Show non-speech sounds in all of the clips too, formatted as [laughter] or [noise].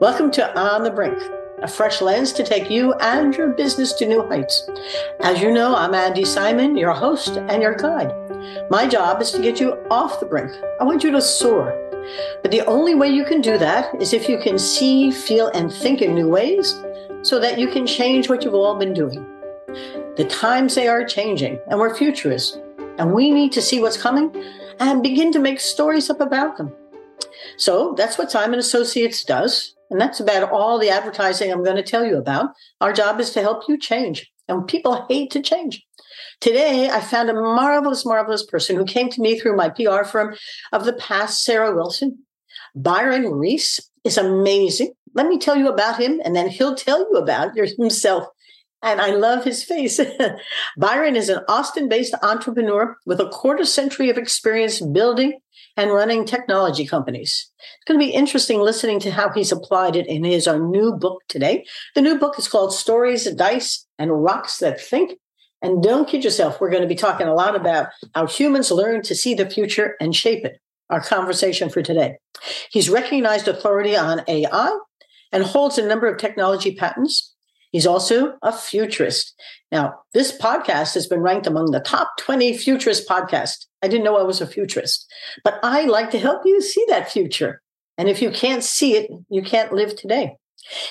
Welcome to On the Brink, a fresh lens to take you and your business to new heights. As you know, I'm Andy Simon, your host and your guide. My job is to get you off the brink. I want you to soar. But the only way you can do that is if you can see, feel, and think in new ways so that you can change what you've all been doing. The times they are changing, and we're futurists, and we need to see what's coming and begin to make stories up about them. So that's what Simon Associates does. And that's about all the advertising I'm going to tell you about. Our job is to help you change. And people hate to change. Today, I found a marvelous, marvelous person who came to me through my PR firm of the past, Sarah Wilson. Byron Reese is amazing. Let me tell you about him, and then he'll tell you about himself. And I love his face. [laughs] Byron is an Austin based entrepreneur with a quarter century of experience building and running technology companies. It's going to be interesting listening to how he's applied it in his our new book today. The new book is called Stories, Dice, and Rocks That Think. And don't kid yourself, we're going to be talking a lot about how humans learn to see the future and shape it. Our conversation for today. He's recognized authority on AI and holds a number of technology patents. He's also a futurist. Now, this podcast has been ranked among the top 20 futurist podcasts. I didn't know I was a futurist, but I like to help you see that future. And if you can't see it, you can't live today.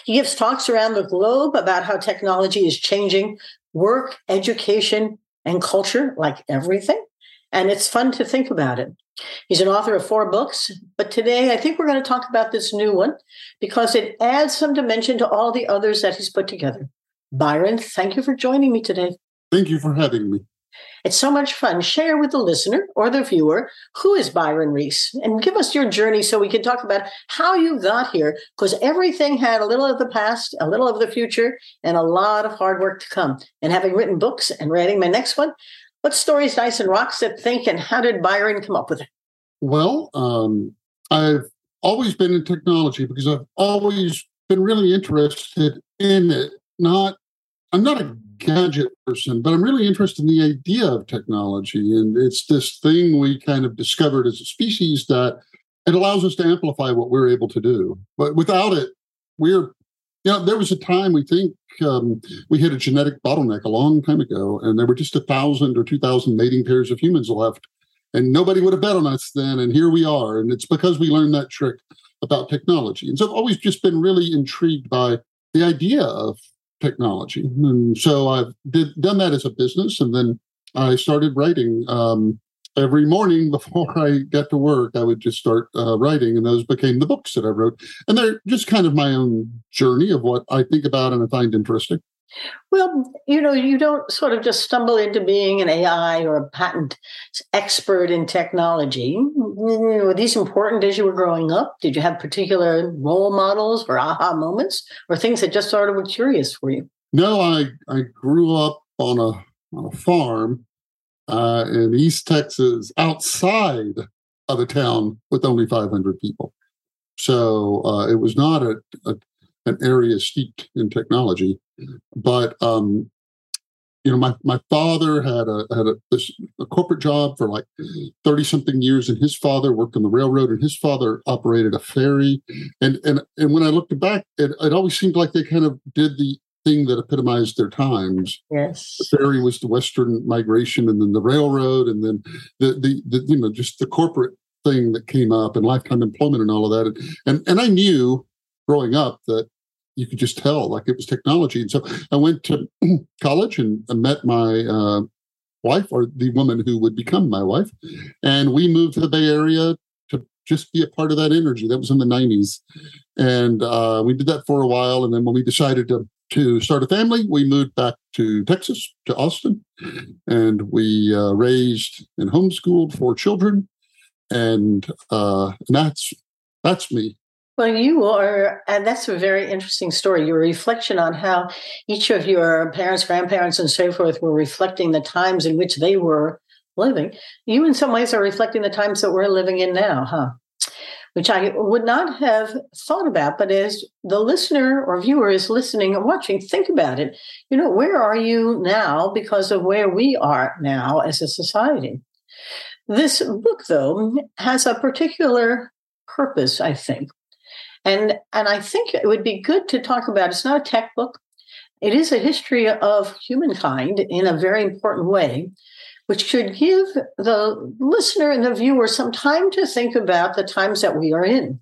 He gives talks around the globe about how technology is changing work, education, and culture, like everything. And it's fun to think about it. He's an author of four books, but today I think we're going to talk about this new one because it adds some dimension to all the others that he's put together. Byron, thank you for joining me today. Thank you for having me. It's so much fun. Share with the listener or the viewer who is Byron Reese and give us your journey so we can talk about how you got here because everything had a little of the past, a little of the future, and a lot of hard work to come. And having written books and writing my next one, what stories, and rocks that think, and how did Byron come up with it? Well, um, I've always been in technology because I've always been really interested in it. Not, I'm not a gadget person, but I'm really interested in the idea of technology. And it's this thing we kind of discovered as a species that it allows us to amplify what we're able to do. But without it, we're, know, there was a time we think um, we hit a genetic bottleneck a long time ago, and there were just a thousand or 2,000 mating pairs of humans left. And nobody would have bet on us then. And here we are. And it's because we learned that trick about technology. And so I've always just been really intrigued by the idea of technology. And so I've did, done that as a business. And then I started writing um, every morning before I got to work. I would just start uh, writing, and those became the books that I wrote. And they're just kind of my own journey of what I think about and I find interesting. Well, you know, you don't sort of just stumble into being an AI or a patent expert in technology. Were these important as you were growing up? Did you have particular role models or aha moments or things that just sort of were curious for you? No, I, I grew up on a, on a farm uh, in East Texas outside of a town with only 500 people. So uh, it was not a, a, an area steeped in technology. But um, you know, my my father had a had a, this, a corporate job for like thirty something years, and his father worked on the railroad, and his father operated a ferry. And and and when I looked back, it, it always seemed like they kind of did the thing that epitomized their times. Yes, the ferry was the Western migration, and then the railroad, and then the the, the you know just the corporate thing that came up, and lifetime employment, and all of that. And and, and I knew growing up that you could just tell like it was technology. And so I went to [clears throat] college and met my uh, wife or the woman who would become my wife. And we moved to the Bay Area to just be a part of that energy. That was in the 90s. And uh, we did that for a while. And then when we decided to, to start a family, we moved back to Texas, to Austin. And we uh, raised and homeschooled four children. And, uh, and that's that's me. Well, you are, and that's a very interesting story. Your reflection on how each of your parents, grandparents, and so forth were reflecting the times in which they were living. You, in some ways, are reflecting the times that we're living in now, huh? Which I would not have thought about, but as the listener or viewer is listening and watching, think about it. You know, where are you now because of where we are now as a society? This book, though, has a particular purpose, I think And and I think it would be good to talk about it's not a tech book. It is a history of humankind in a very important way, which should give the listener and the viewer some time to think about the times that we are in.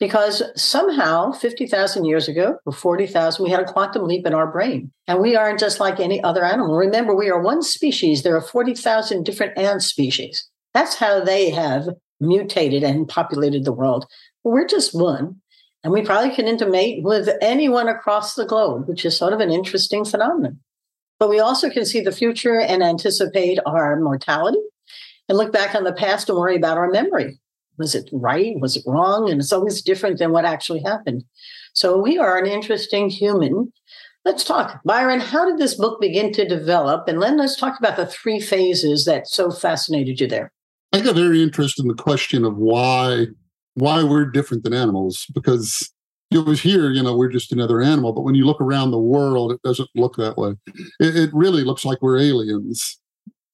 Because somehow, 50,000 years ago, or 40,000, we had a quantum leap in our brain. And we aren't just like any other animal. Remember, we are one species. There are 40,000 different ant species. That's how they have mutated and populated the world. We're just one. And we probably can intermate with anyone across the globe, which is sort of an interesting phenomenon. But we also can see the future and anticipate our mortality and look back on the past and worry about our memory. Was it right? Was it wrong? And it's always different than what actually happened. So we are an interesting human. Let's talk. Byron, how did this book begin to develop? And then let's talk about the three phases that so fascinated you there. I got very interested in the question of why why we're different than animals because you always hear, you know, we're just another animal. But when you look around the world, it doesn't look that way. It, it really looks like we're aliens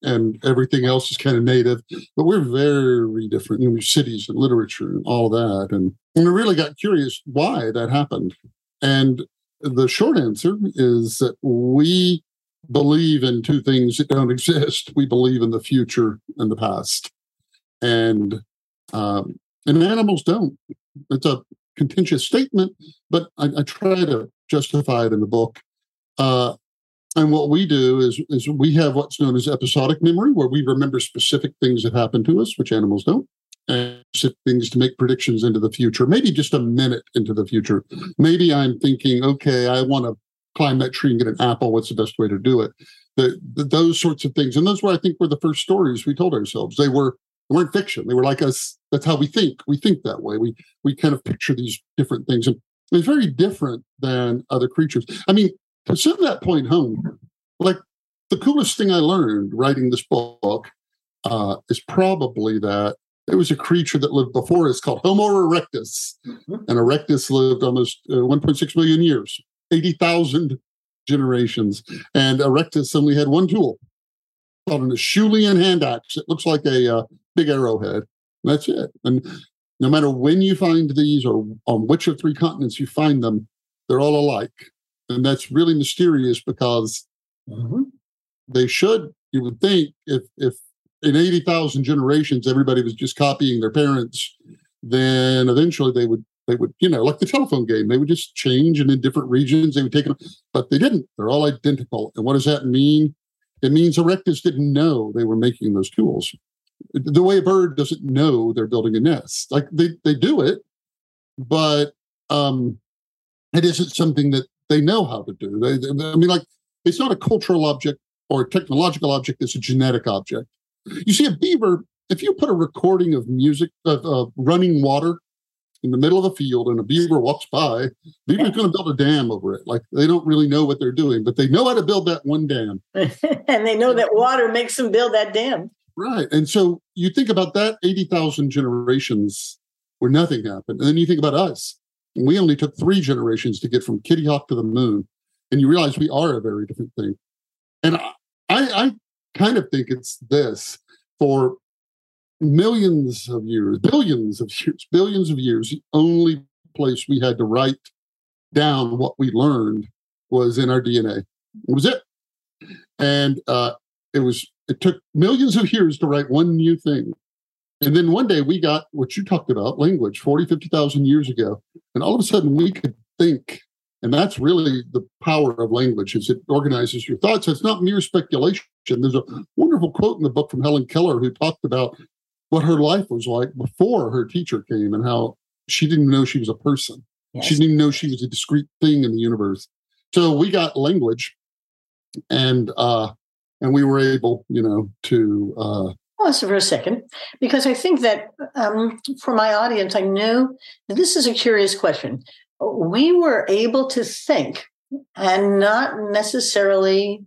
and everything else is kind of native. But we're very different. You know, cities and literature and all that. And, and I really got curious why that happened. And the short answer is that we believe in two things that don't [laughs] exist. We believe in the future and the past. And um, and animals don't. It's a contentious statement, but I, I try to justify it in the book. Uh, and what we do is, is we have what's known as episodic memory, where we remember specific things that happen to us, which animals don't, and things to make predictions into the future, maybe just a minute into the future. Maybe I'm thinking, okay, I want to climb that tree and get an apple. What's the best way to do it? The, the, those sorts of things. And those were, I think, were the first stories we told ourselves. They were they weren't fiction. They were like us. That's how we think. We think that way. We we kind of picture these different things, and it's very different than other creatures. I mean, to send that point home, like the coolest thing I learned writing this book uh, is probably that there was a creature that lived before us called Homo erectus, mm-hmm. and erectus lived almost uh, 1.6 million years, 80,000 generations, and erectus only had one tool called an Acheulean hand axe. It looks like a uh, big arrowhead. That's it. And no matter when you find these or on which of three continents you find them, they're all alike. And that's really mysterious because mm-hmm. they should, you would think, if if in 80,000 generations everybody was just copying their parents, then eventually they would they would, you know, like the telephone game, they would just change and in different regions they would take them, but they didn't. They're all identical. And what does that mean? It means Erectus didn't know they were making those tools the way a bird doesn't know they're building a nest. Like they, they do it, but um, it isn't something that they know how to do. They, they, I mean, like it's not a cultural object or a technological object, it's a genetic object. You see, a beaver, if you put a recording of music, of running water in the middle of a field and a beaver walks by, beaver's going to build a dam over it. Like they don't really know what they're doing, but they know how to build that one dam. [laughs] and they know that water makes them build that dam. Right. And so you think about that 80,000 generations where nothing happened. And then you think about us. We only took three generations to get from Kitty Hawk to the moon. And you realize we are a very different thing. And I, I kind of think it's this for millions of years, billions of years, billions of years, the only place we had to write down what we learned was in our DNA. It was it. And uh, it was it took millions of years to write one new thing. And then one day we got what you talked about language 40, 50,000 years ago. And all of a sudden we could think. And that's really the power of language is it organizes your thoughts. It's not mere speculation. There's a wonderful quote in the book from Helen Keller who talked about what her life was like before her teacher came and how she didn't know she was a person. Yes. She didn't know she was a discrete thing in the universe. So we got language and uh and we were able, you know, to. Uh, for a second, because I think that um, for my audience, I know this is a curious question. We were able to think and not necessarily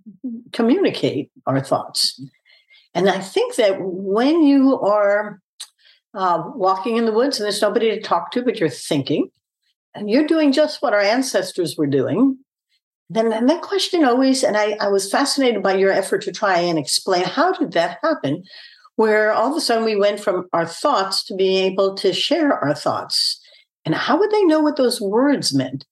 communicate our thoughts. And I think that when you are uh, walking in the woods and there's nobody to talk to, but you're thinking, and you're doing just what our ancestors were doing, then that question always, and I, I was fascinated by your effort to try and explain how did that happen, where all of a sudden we went from our thoughts to being able to share our thoughts. And how would they know what those words meant?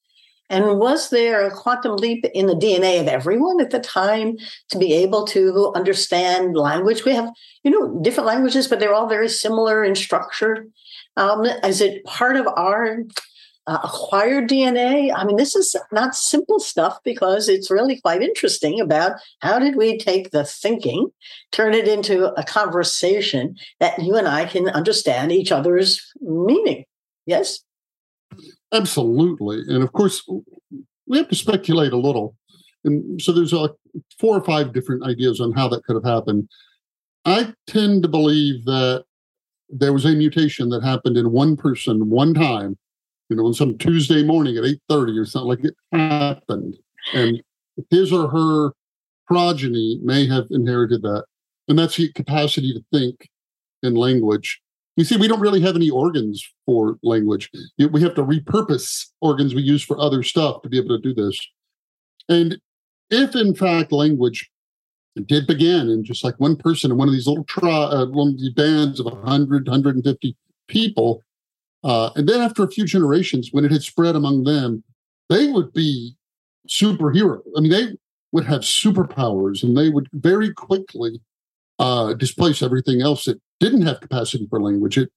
And was there a quantum leap in the DNA of everyone at the time to be able to understand language? We have, you know, different languages, but they're all very similar in structure. Um, is it part of our uh, acquired DNA? I mean, this is not simple stuff because it's really quite interesting about how did we take the thinking, turn it into a conversation that you and I can understand each other's meaning. Yes? Absolutely. And of course, we have to speculate a little. And so there's like four or five different ideas on how that could have happened. I tend to believe that there was a mutation that happened in one person one time, you know, on some Tuesday morning at 8:30 or something like it happened. And his or her progeny may have inherited that. And that's the capacity to think in language. You see, we don't really have any organs for language. We have to repurpose organs we use for other stuff to be able to do this. And if, in fact, language did begin in just like one person in one of these little tri- uh, one of these bands of 100, 150 people, uh, and then after a few generations, when it had spread among them, they would be superheroes. I mean, they would have superpowers and they would very quickly uh, displace everything else that didn't have capacity for language. It,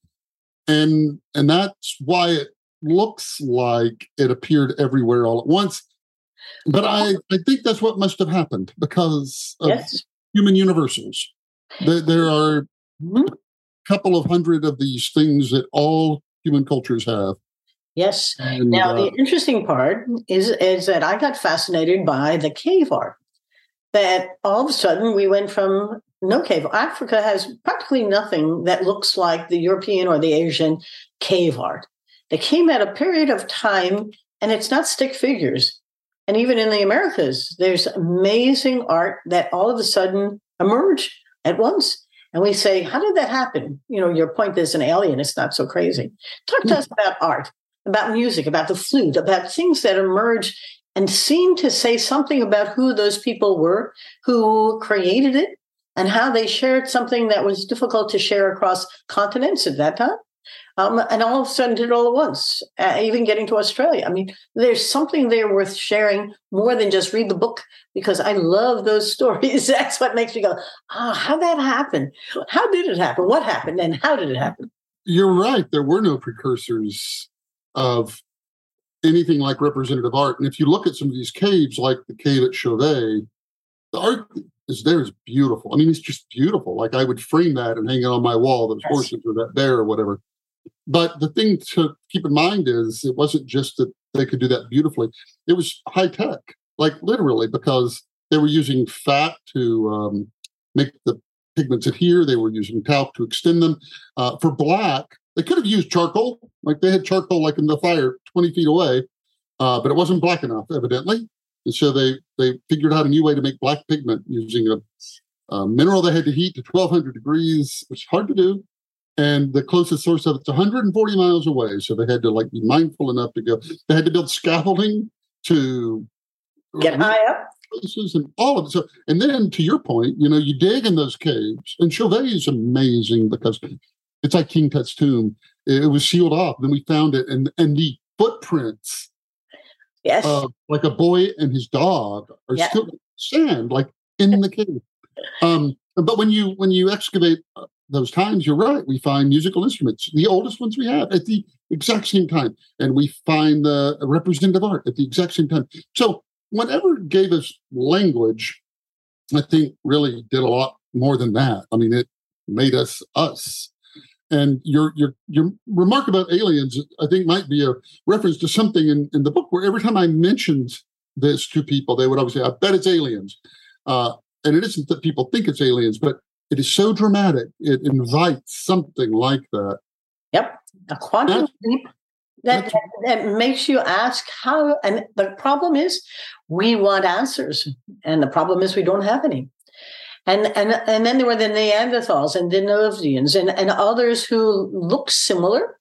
and and that's why it looks like it appeared everywhere all at once. But I, I think that's what must have happened because of yes. human universals. There, there are mm-hmm. a couple of hundred of these things that all human cultures have. Yes. And, now uh, the interesting part is is that I got fascinated by the cave art. That all of a sudden we went from no cave. Africa has practically nothing that looks like the European or the Asian cave art. They came at a period of time, and it's not stick figures. And even in the Americas, there's amazing art that all of a sudden emerged at once. And we say, how did that happen? You know, your point is an alien, it's not so crazy. Talk to hmm. us about art, about music, about the flute, about things that emerge and seem to say something about who those people were who created it and how they shared something that was difficult to share across continents at that time. Um, and all of a sudden did it all at once, uh, even getting to Australia. I mean, there's something there worth sharing more than just read the book because I love those [laughs] stories. That's what makes me go, ah, oh, how that happened? How did it happen? What happened? And how did it happen? You're right. There were no precursors of anything like representative art. And if you look at some of these caves, like the cave at Chauvet, the art is there is beautiful. I mean, it's just beautiful. Like I would frame that and hang it on my wall, those yes. horses or that bear or whatever. But the thing to keep in mind is it wasn't just that they could do that beautifully. It was high tech, like literally, because they were using fat to um, make the pigments adhere. They were using talc to extend them. Uh, for black, they could have used charcoal, like they had charcoal like in the fire 20 feet away, uh, but it wasn't black enough, evidently. And so they they figured out a new way to make black pigment using a, a mineral they had to heat to 1200 degrees, which is hard to do. And the closest source of it's 140 miles away. So they had to like be mindful enough to go. They had to build scaffolding to get high up places and all of it. So, and then to your point, you know, you dig in those caves, and Chauvet is amazing because it's like King Tut's tomb. It, was sealed off. Then we found it, and and the footprints Yes. Uh, like a boy and his dog are yeah. still sand, like in the cave. Um, but when you when you excavate uh, those times, you're right. We find musical instruments, the oldest ones we have, at the exact same time, and we find the representative art at the exact same time. So whatever gave us language, I think really did a lot more than that. I mean, it made us us. And your your your remark about aliens, I think, might be a reference to something in, in the book where every time I mentioned this to people, they would always say, "I bet it's aliens." Uh, and it isn't that people think it's aliens, but it is so dramatic; it invites something like that. Yep, a quantum leap that, that, that makes you ask how. And the problem is, we want answers, and the problem is we don't have any. And, and, and then there were the Neanderthals and Denisovians and, and others who looked similar,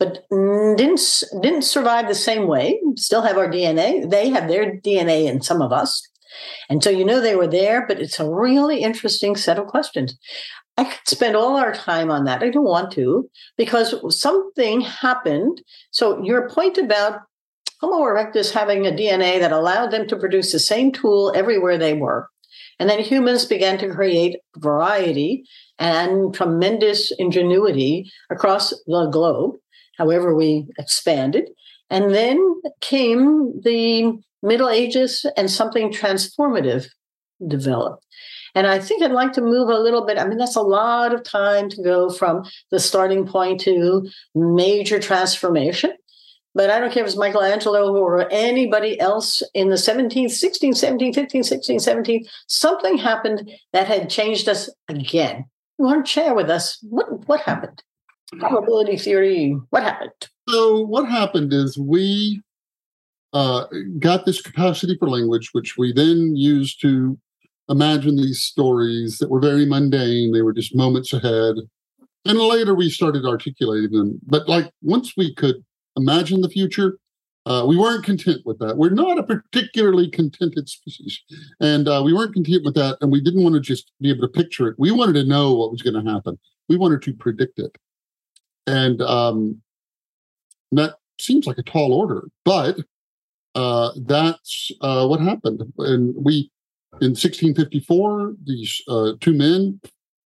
but didn't, didn't survive the same way, still have our DNA. They have their DNA in some of us. And so you know they were there, but it's a really interesting set of questions. I could spend all our time on that. I don't want to because something happened. So, your point about Homo erectus having a DNA that allowed them to produce the same tool everywhere they were. And then humans began to create variety and tremendous ingenuity across the globe, however, we expanded. And then came the Middle Ages and something transformative developed. And I think I'd like to move a little bit. I mean, that's a lot of time to go from the starting point to major transformation. But I don't care if it's Michelangelo or anybody else in the 17th, 16th, 17th, 15th, 16th, 17th, something happened that had changed us again. You want to share with us what, what happened? Probability theory, what happened? So, what happened is we uh, got this capacity for language, which we then used to imagine these stories that were very mundane. They were just moments ahead. And later we started articulating them. But like once we could imagine the future, uh, we weren't content with that. We're not a particularly contented species. And uh, we weren't content with that. And we didn't want to just be able to picture it. We wanted to know what was going to happen. We wanted to predict it. And um, that seems like a tall order, but uh, that's uh, what happened. And we in 1654, these uh, two men,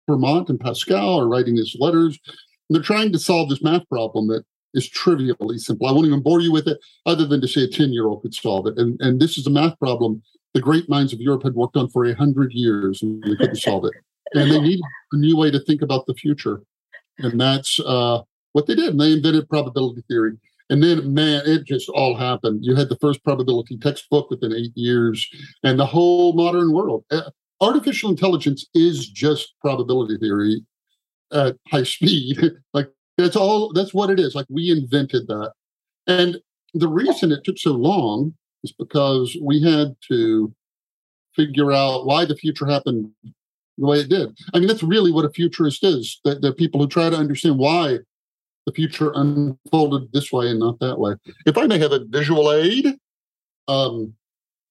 Fermat and Pascal, are writing these letters. they're trying to solve this math problem that is trivially simple. I won't even bore you with it, other than to say a 10 year old could solve it. And, and this is a math problem the great minds of Europe had worked on for a hundred years and they couldn't solve it. And they needed a new way to think about the future. And that's uh, what they did. And they invented probability theory. And then, man, it just all happened. You had the first probability textbook within eight years, and the whole modern world. Uh, artificial intelligence is just probability theory at high speed. [laughs] like that's all. That's what it is. Like we invented that, and the reason it took so long is because we had to figure out why the future happened the way it did. I mean, that's really what a futurist is. The people who try to understand why the future unfolded this way and not that way. If I may have a visual aid, um,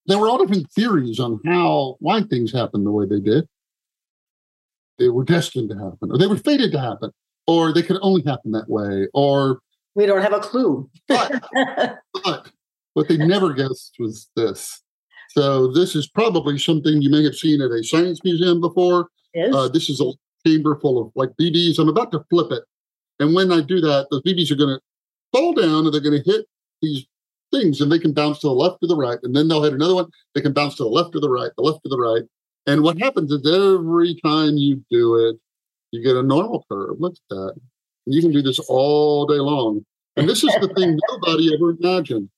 there were all different theories on how why things happened the way they did. They were destined to happen, or they were fated to happen, or they could only happen that way, or we don't have a clue. but, but what they never guessed was this. So this is probably something you may have seen at a science museum before. Yes. Uh, this is a chamber full of like BBs. I'm about to flip it and when I do that, those BBs are going to fall down and they're going to hit these things and they can bounce to the left or the right. And then they'll hit another one. They can bounce to the left or the right, the left or the right. And what happens is every time you do it, you get a normal curve. Look at that. And you can do this all day long. And this is the thing [laughs] nobody ever imagined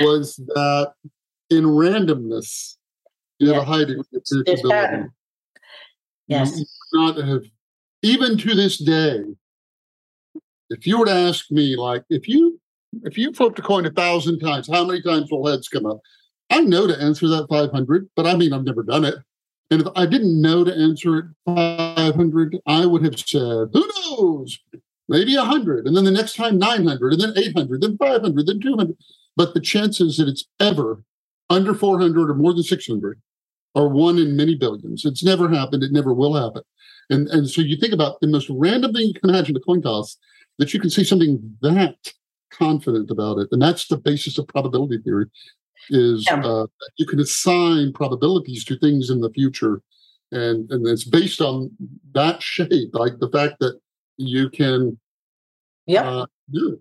was that in randomness, you have a high degree of predictability. Yes. You not have, even to this day, if you were to ask me, like, if you if you flipped a coin a thousand times, how many times will heads come up? I know to answer that 500, but I mean, I've never done it. And if I didn't know to answer it 500, I would have said, who knows? Maybe 100. And then the next time, 900, and then 800, then 500, then 200. But the chances that it's ever under 400 or more than 600 are one in many billions. It's never happened. It never will happen. And, and so you think about the most random thing you can imagine the coin toss that you can say something that confident about it. And that's the basis of probability theory is yeah. uh, you can assign probabilities to things in the future. And, and it's based on that shape, like the fact that you can yep. Uh, do it.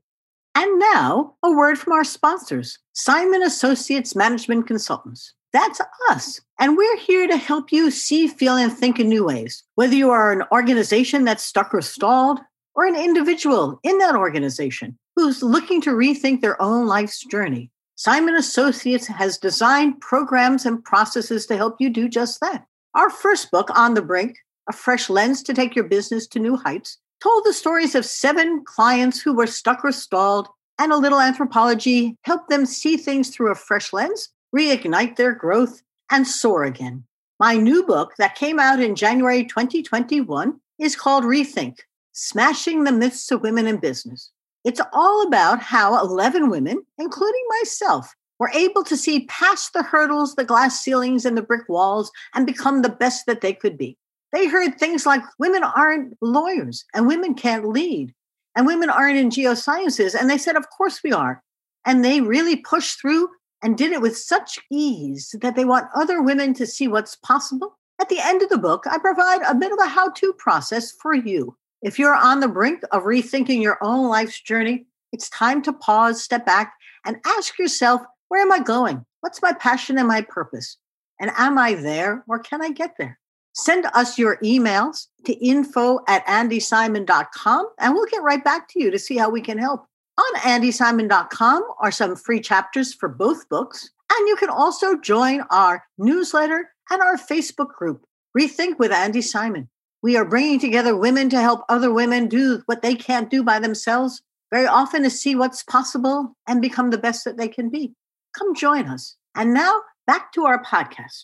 And now, a word from our sponsors, Simon Associates Management Consultants. That's us. And we're here to help you see, feel, and think in new ways. Whether you are an organization that's stuck or stalled, or an individual in that organization who's looking to rethink their own life's journey. Simon Associates has designed programs and processes to help you do just that. Our first book, On the Brink, A Fresh Lens to Take Your Business to New Heights, told the stories of seven clients who were stuck or stalled, and a little anthropology helped them see things through a fresh lens, reignite their growth, and soar again. My new book that came out in January 2021 is called Rethink Smashing the Myths of Women in Business. It's all about how 11 women, including myself, were able to see past the hurdles, the glass ceilings, and the brick walls and become the best that they could be. They heard things like women aren't lawyers and women can't lead and women aren't in geosciences. And they said, Of course we are. And they really pushed through and did it with such ease that they want other women to see what's possible. At the end of the book, I provide a bit of a how to process for you. If you're on the brink of rethinking your own life's journey, it's time to pause, step back, and ask yourself, where am I going? What's my passion and my purpose? And am I there or can I get there? Send us your emails to info at andysimon.com and we'll get right back to you to see how we can help. On andysimon.com are some free chapters for both books. And you can also join our newsletter and our Facebook group, Rethink with Andy Simon. We are bringing together women to help other women do what they can't do by themselves, very often to see what's possible and become the best that they can be. Come join us. And now back to our podcast.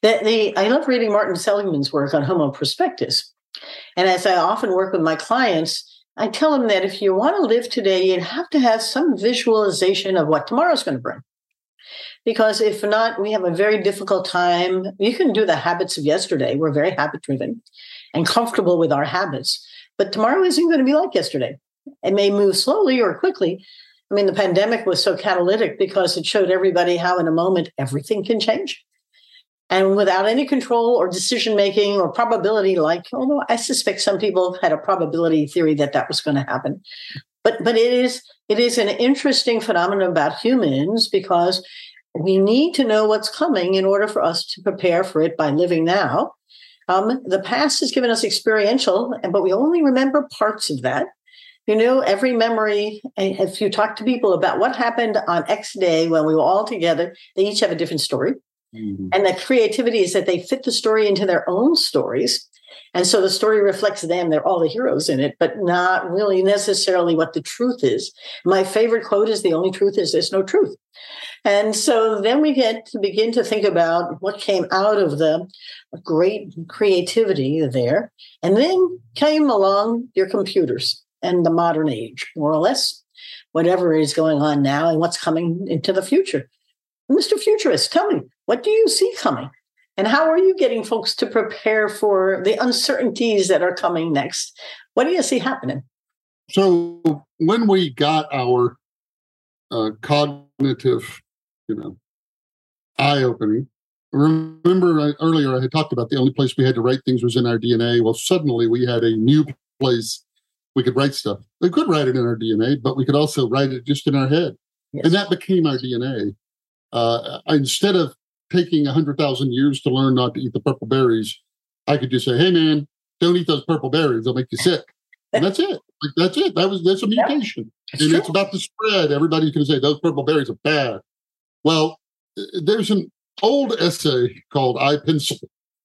The, the, I love reading Martin Seligman's work on Homo prospectus. And as I often work with my clients, I tell them that if you want to live today, you have to have some visualization of what tomorrow's going to bring. Because if not, we have a very difficult time. You can do the habits of yesterday. We're very habit driven and comfortable with our habits. But tomorrow isn't going to be like yesterday. It may move slowly or quickly. I mean, the pandemic was so catalytic because it showed everybody how, in a moment, everything can change and without any control or decision making or probability like although i suspect some people had a probability theory that that was going to happen but but it is it is an interesting phenomenon about humans because we need to know what's coming in order for us to prepare for it by living now um, the past has given us experiential but we only remember parts of that you know every memory if you talk to people about what happened on x day when we were all together they each have a different story Mm-hmm. And the creativity is that they fit the story into their own stories. And so the story reflects them. They're all the heroes in it, but not really necessarily what the truth is. My favorite quote is the only truth is there's no truth. And so then we get to begin to think about what came out of the great creativity there. And then came along your computers and the modern age, more or less, whatever is going on now and what's coming into the future. Mr. Futurist, tell me, what do you see coming? And how are you getting folks to prepare for the uncertainties that are coming next? What do you see happening? So, when we got our uh, cognitive, you know, eye opening, remember I, earlier I had talked about the only place we had to write things was in our DNA. Well, suddenly we had a new place we could write stuff. We could write it in our DNA, but we could also write it just in our head. Yes. And that became our DNA uh, instead of taking 100,000 years to learn not to eat the purple berries, I could just say, hey, man, don't eat those purple berries. They'll make you sick. And that's it. Like, that's it. That was that's a mutation. and true. it's about to spread. Everybody's going to say those purple berries are bad. Well, there's an old essay called I Pencil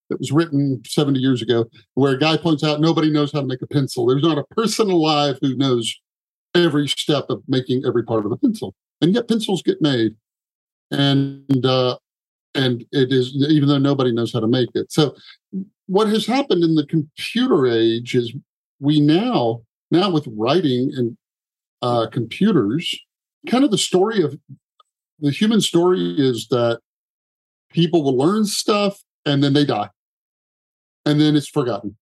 that was written 70 years ago where a guy points out nobody knows how to make a pencil. There's not a person alive who knows every step of making every part of a pencil. And yet pencils get made and uh, and it is even though nobody knows how to make it. So what has happened in the computer age is we now now with writing and uh, computers, kind of the story of the human story is that people will learn stuff and then they die, and then it's forgotten.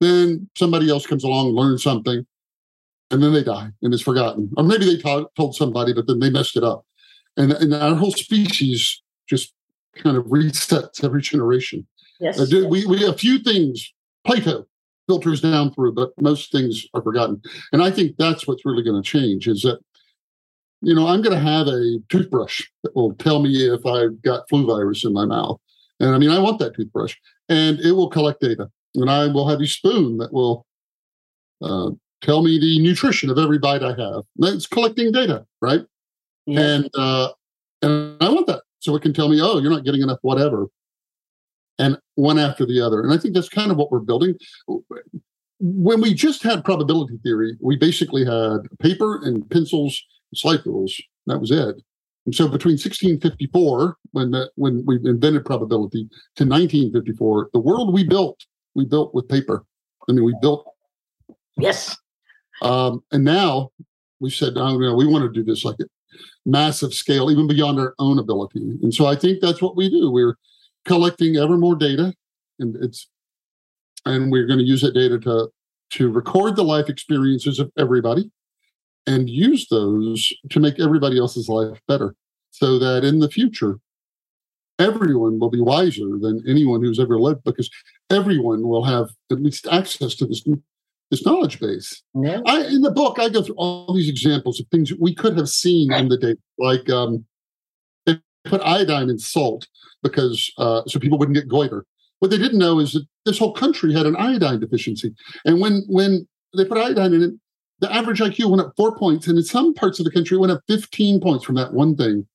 Then somebody else comes along, learns something, and then they die and it's forgotten. Or maybe they told somebody, but then they messed it up and, and our whole species just kind of resets every generation. Yes, uh, we we a few things Plato filters down through, but most things are forgotten. And I think that's what's really going to change is that you know I'm going to have a toothbrush that will tell me if I've got flu virus in my mouth, and I mean I want that toothbrush, and it will collect data, and I will have a spoon that will. Uh, tell me the nutrition of every bite I have. It's collecting data, right? Yeah. And uh, So it can tell me, oh, you're not getting enough whatever. And one after the other. And I think that's kind of what we're building. When we just had probability theory, we basically had paper and pencils and slide rules. That was it. And so between 1654, when that, when we invented probability, to 1954, the world we built, we built with paper. I mean, we built. Yes. Um, and now we said, oh, no, we want to do this like it massive scale, even beyond our own ability. And so I think that's what we do. We're collecting ever more data, and it's and we're going to use that data to to record the life experiences of everybody and use those to make everybody else's life better so that in the future everyone will be wiser than anyone who's ever lived because everyone will have at least access to this this knowledge base. Yeah. I, in the book, I go through all these examples of things we could have seen in the data, like um, they put iodine in salt because uh, so people wouldn't get goiter. What they didn't know is that this whole country had an iodine deficiency, and when when they put iodine in it, the average IQ went up four points, and in some parts of the country, it went up fifteen points from that one thing.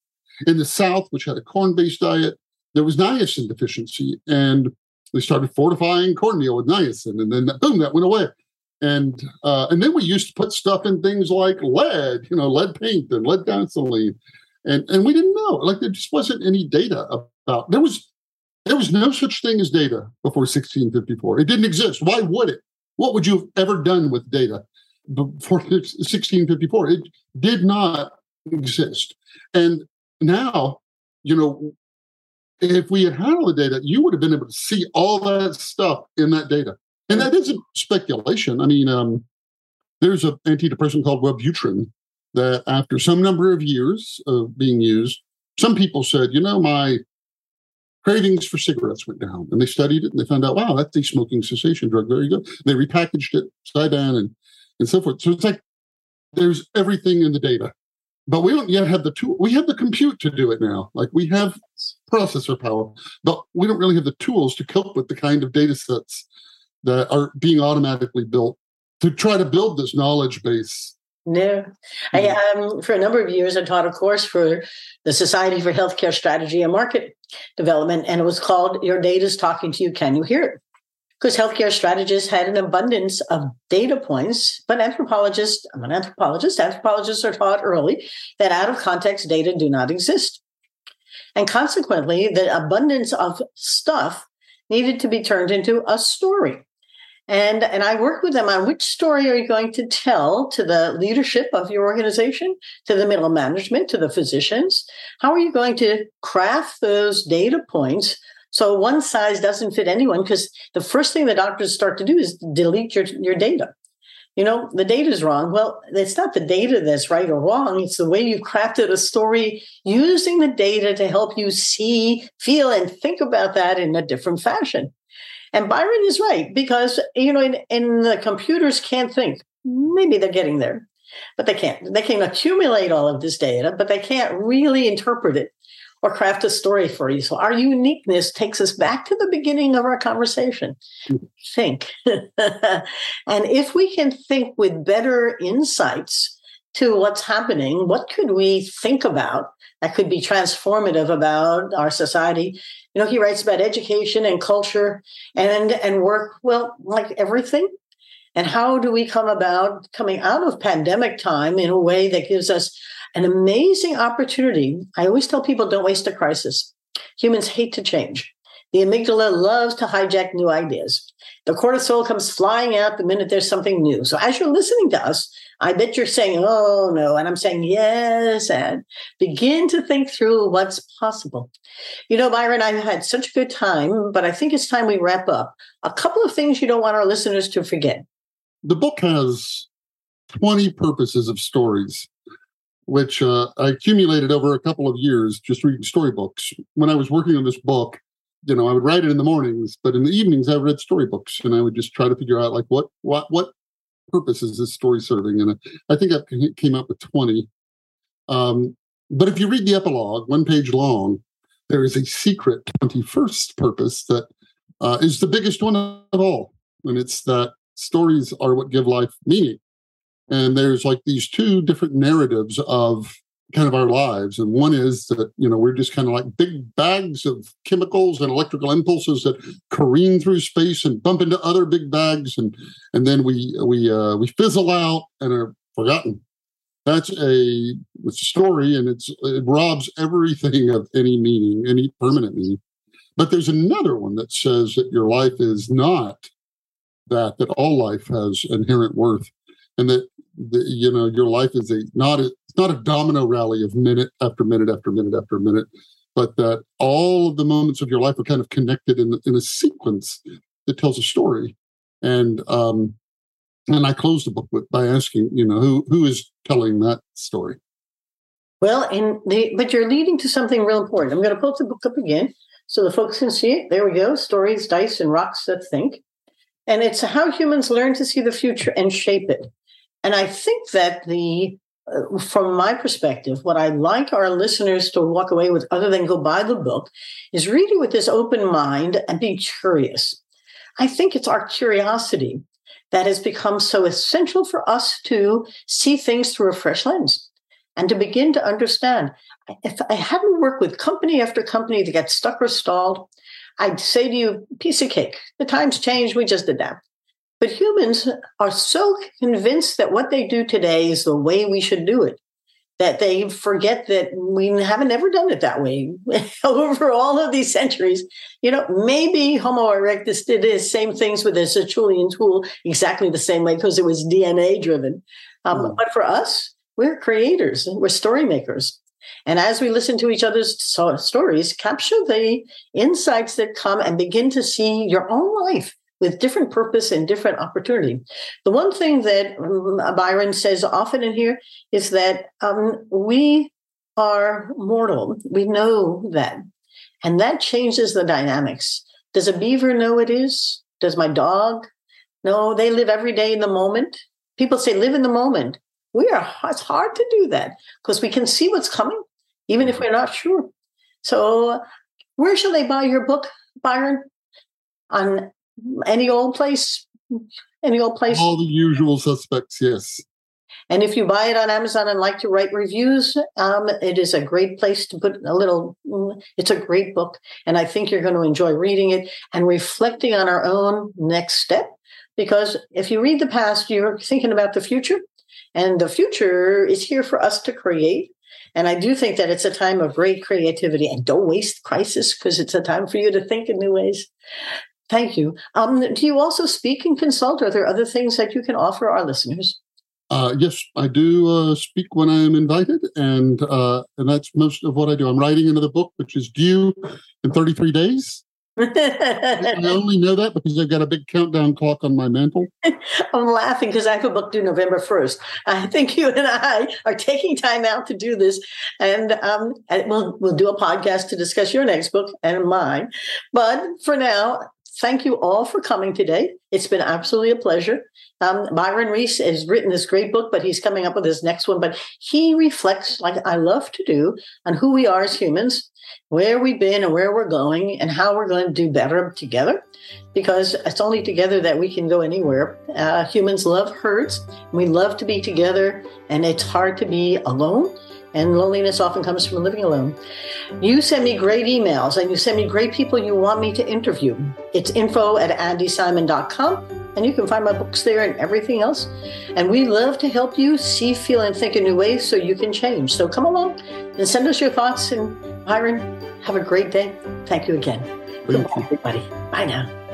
In the South, which had a corn-based diet, there was niacin deficiency, and they started fortifying cornmeal with niacin, and then boom, that went away and uh, and then we used to put stuff in things like lead, you know, lead paint and lead gasoline, and and we didn't know. Like there just wasn't any data about. There was there was no such thing as data before 1654. It didn't exist. Why would it? What would you have ever done with data before 1654? It did not exist. And now, you know, if we had had all the data, you would have been able to see all that stuff in that data. And that isn't speculation. I mean, um, there's an antidepressant called Wellbutrin that, after some number of years of being used, some people said, you know, my cravings for cigarettes went down. And they studied it and they found out, wow, that's a smoking cessation drug. Very good. They repackaged it, Zyban, and, and so forth. So it's like there's everything in the data. But we don't yet have the tool. We have the compute to do it now. Like we have processor power, but we don't really have the tools to cope with the kind of data sets that are being automatically built to try to build this knowledge base. Yeah. I mm-hmm. um, for a number of years I taught a course for the Society for Healthcare Strategy and Market Development, and it was called "Your Data's Talking to You. Can You Hear It?" Because healthcare strategists had an abundance of data points, but anthropologists, I'm an anthropologist, anthropologists are taught early that out of context data do not exist. And consequently, the abundance of stuff needed to be turned into a story. And, and I work with them on which story are you going to tell to the leadership of your organization, to the middle management, to the physicians? How are you going to craft those data points so one size doesn't fit anyone? Because the first thing the doctors start to do is delete your, your data. You know, the data is wrong. Well, it's not the data that's right or wrong. It's the way you've crafted a story using the data to help you see, feel, and think about that in a different fashion. And Byron is right because you know, in, in the computers can't think. Maybe they're getting there, but they can't. They can accumulate all of this data, but they can't really interpret it or craft a story for you. So our uniqueness takes us back to the beginning of our conversation. Think. [laughs] and if we can think with better insights to what's happening, what could we think about that could be transformative about our society you know, he writes about education and culture and and work. Well, like everything. And how do we come about coming out of pandemic time in a way that gives us an amazing opportunity? I always tell people don't waste a crisis. Humans hate to change. The amygdala loves to hijack new ideas. The cortisol comes flying out the minute there's something new. So as you're listening to us, I bet you're saying, oh no. And I'm saying, yes. And begin to think through what's possible. You know, Byron, I've had such a good time, but I think it's time we wrap up. A couple of things you don't want our listeners to forget. The book has 20 purposes of stories, which uh, I accumulated over a couple of years just reading storybooks. When I was working on this book, you know, I would write it in the mornings, but in the evenings I read storybooks and I would just try to figure out like what what what purpose is this story serving? And I think I came up with 20. Um, but if you read the epilogue, one page long, there is a secret 21st purpose that uh, is the biggest one of all. And it's that stories are what give life meaning. And there's like these two different narratives of kind of our lives. And one is that, you know, we're just kind of like big bags of chemicals and electrical impulses that careen through space and bump into other big bags. And, and then we, we, uh, we fizzle out and are forgotten. That's a, it's a story and it's, it robs everything of any meaning, any permanent meaning. But there's another one that says that your life is not that, that all life has inherent worth and that the, you know your life is a not a not a domino rally of minute after minute after minute after minute but that all of the moments of your life are kind of connected in in a sequence that tells a story. And um, and I close the book with by asking, you know, who who is telling that story? Well, and the but you're leading to something real important. I'm going to put the book up again so the folks can see it. There we go. Stories, dice, and rocks that think. And it's how humans learn to see the future and shape it. And I think that the Uh, from my perspective, what I'd like our listeners to walk away with, other than go buy the book, is read it with this open mind and be curious. I think it's our curiosity that has become so essential for us to see things through a fresh lens and to begin to understand. If I hadn't worked with company after company that got stuck or stalled, I'd say to you, piece of cake. The times change, we just adapt. But humans are so convinced that what they do today is the way we should do it that they forget that we haven't ever done it that way [laughs] over all of these centuries. You know, maybe Homo erectus did the same things with a Acheulean tool exactly the same way because it was DNA driven. Um, mm. But for us, we're creators, we're story makers. And as we listen to each other's stories, capture the insights that come and begin to see your own life with different purpose and different opportunity. The one thing that um, Byron says often in here is that um, we are mortal. We know that. And that changes the dynamics. Does a beaver know it is? Does my dog? No, they live every day in the moment. People say live in the moment. We are it's hard to do that because we can see what's coming, even if we're not sure. So where shall they buy your book, Byron? On any old place, any old place. All the usual suspects, yes. And if you buy it on Amazon and like to write reviews, um, it is a great place to put a little. It's a great book, and I think you're going to enjoy reading it and reflecting on our own next step. Because if you read the past, you're thinking about the future, and the future is here for us to create. And I do think that it's a time of great creativity and don't waste crisis because it's a time for you to think in new ways. Thank you. Um, do you also speak and consult? Are there other things that you can offer our listeners? Uh, yes, I do uh, speak when I am invited, and uh, and that's most of what I do. I'm writing another book, which is due in 33 days. [laughs] I only know that because I've got a big countdown clock on my mantle. [laughs] I'm laughing because I have a book due November 1st. I think you and I are taking time out to do this, and um, we'll we'll do a podcast to discuss your next book and mine. But for now, thank you all for coming today. It's been absolutely a pleasure. Um, Byron Reese has written this great book, but he's coming up with his next one. But he reflects, like I love to do, on who we are as humans, where we've been and where we're going, and how we're going to do better together. Because it's only together that we can go anywhere. Uh, humans love herds. We love to be together, and it's hard to be alone and loneliness often comes from living alone. You send me great emails and you send me great people you want me to interview. It's info at andisimon.com, and you can find my books there and everything else. And we love to help you see, feel, and think in new ways so you can change. So come along and send us your thoughts. And Byron, have a great day. Thank you again. Goodbye, everybody. Bye now.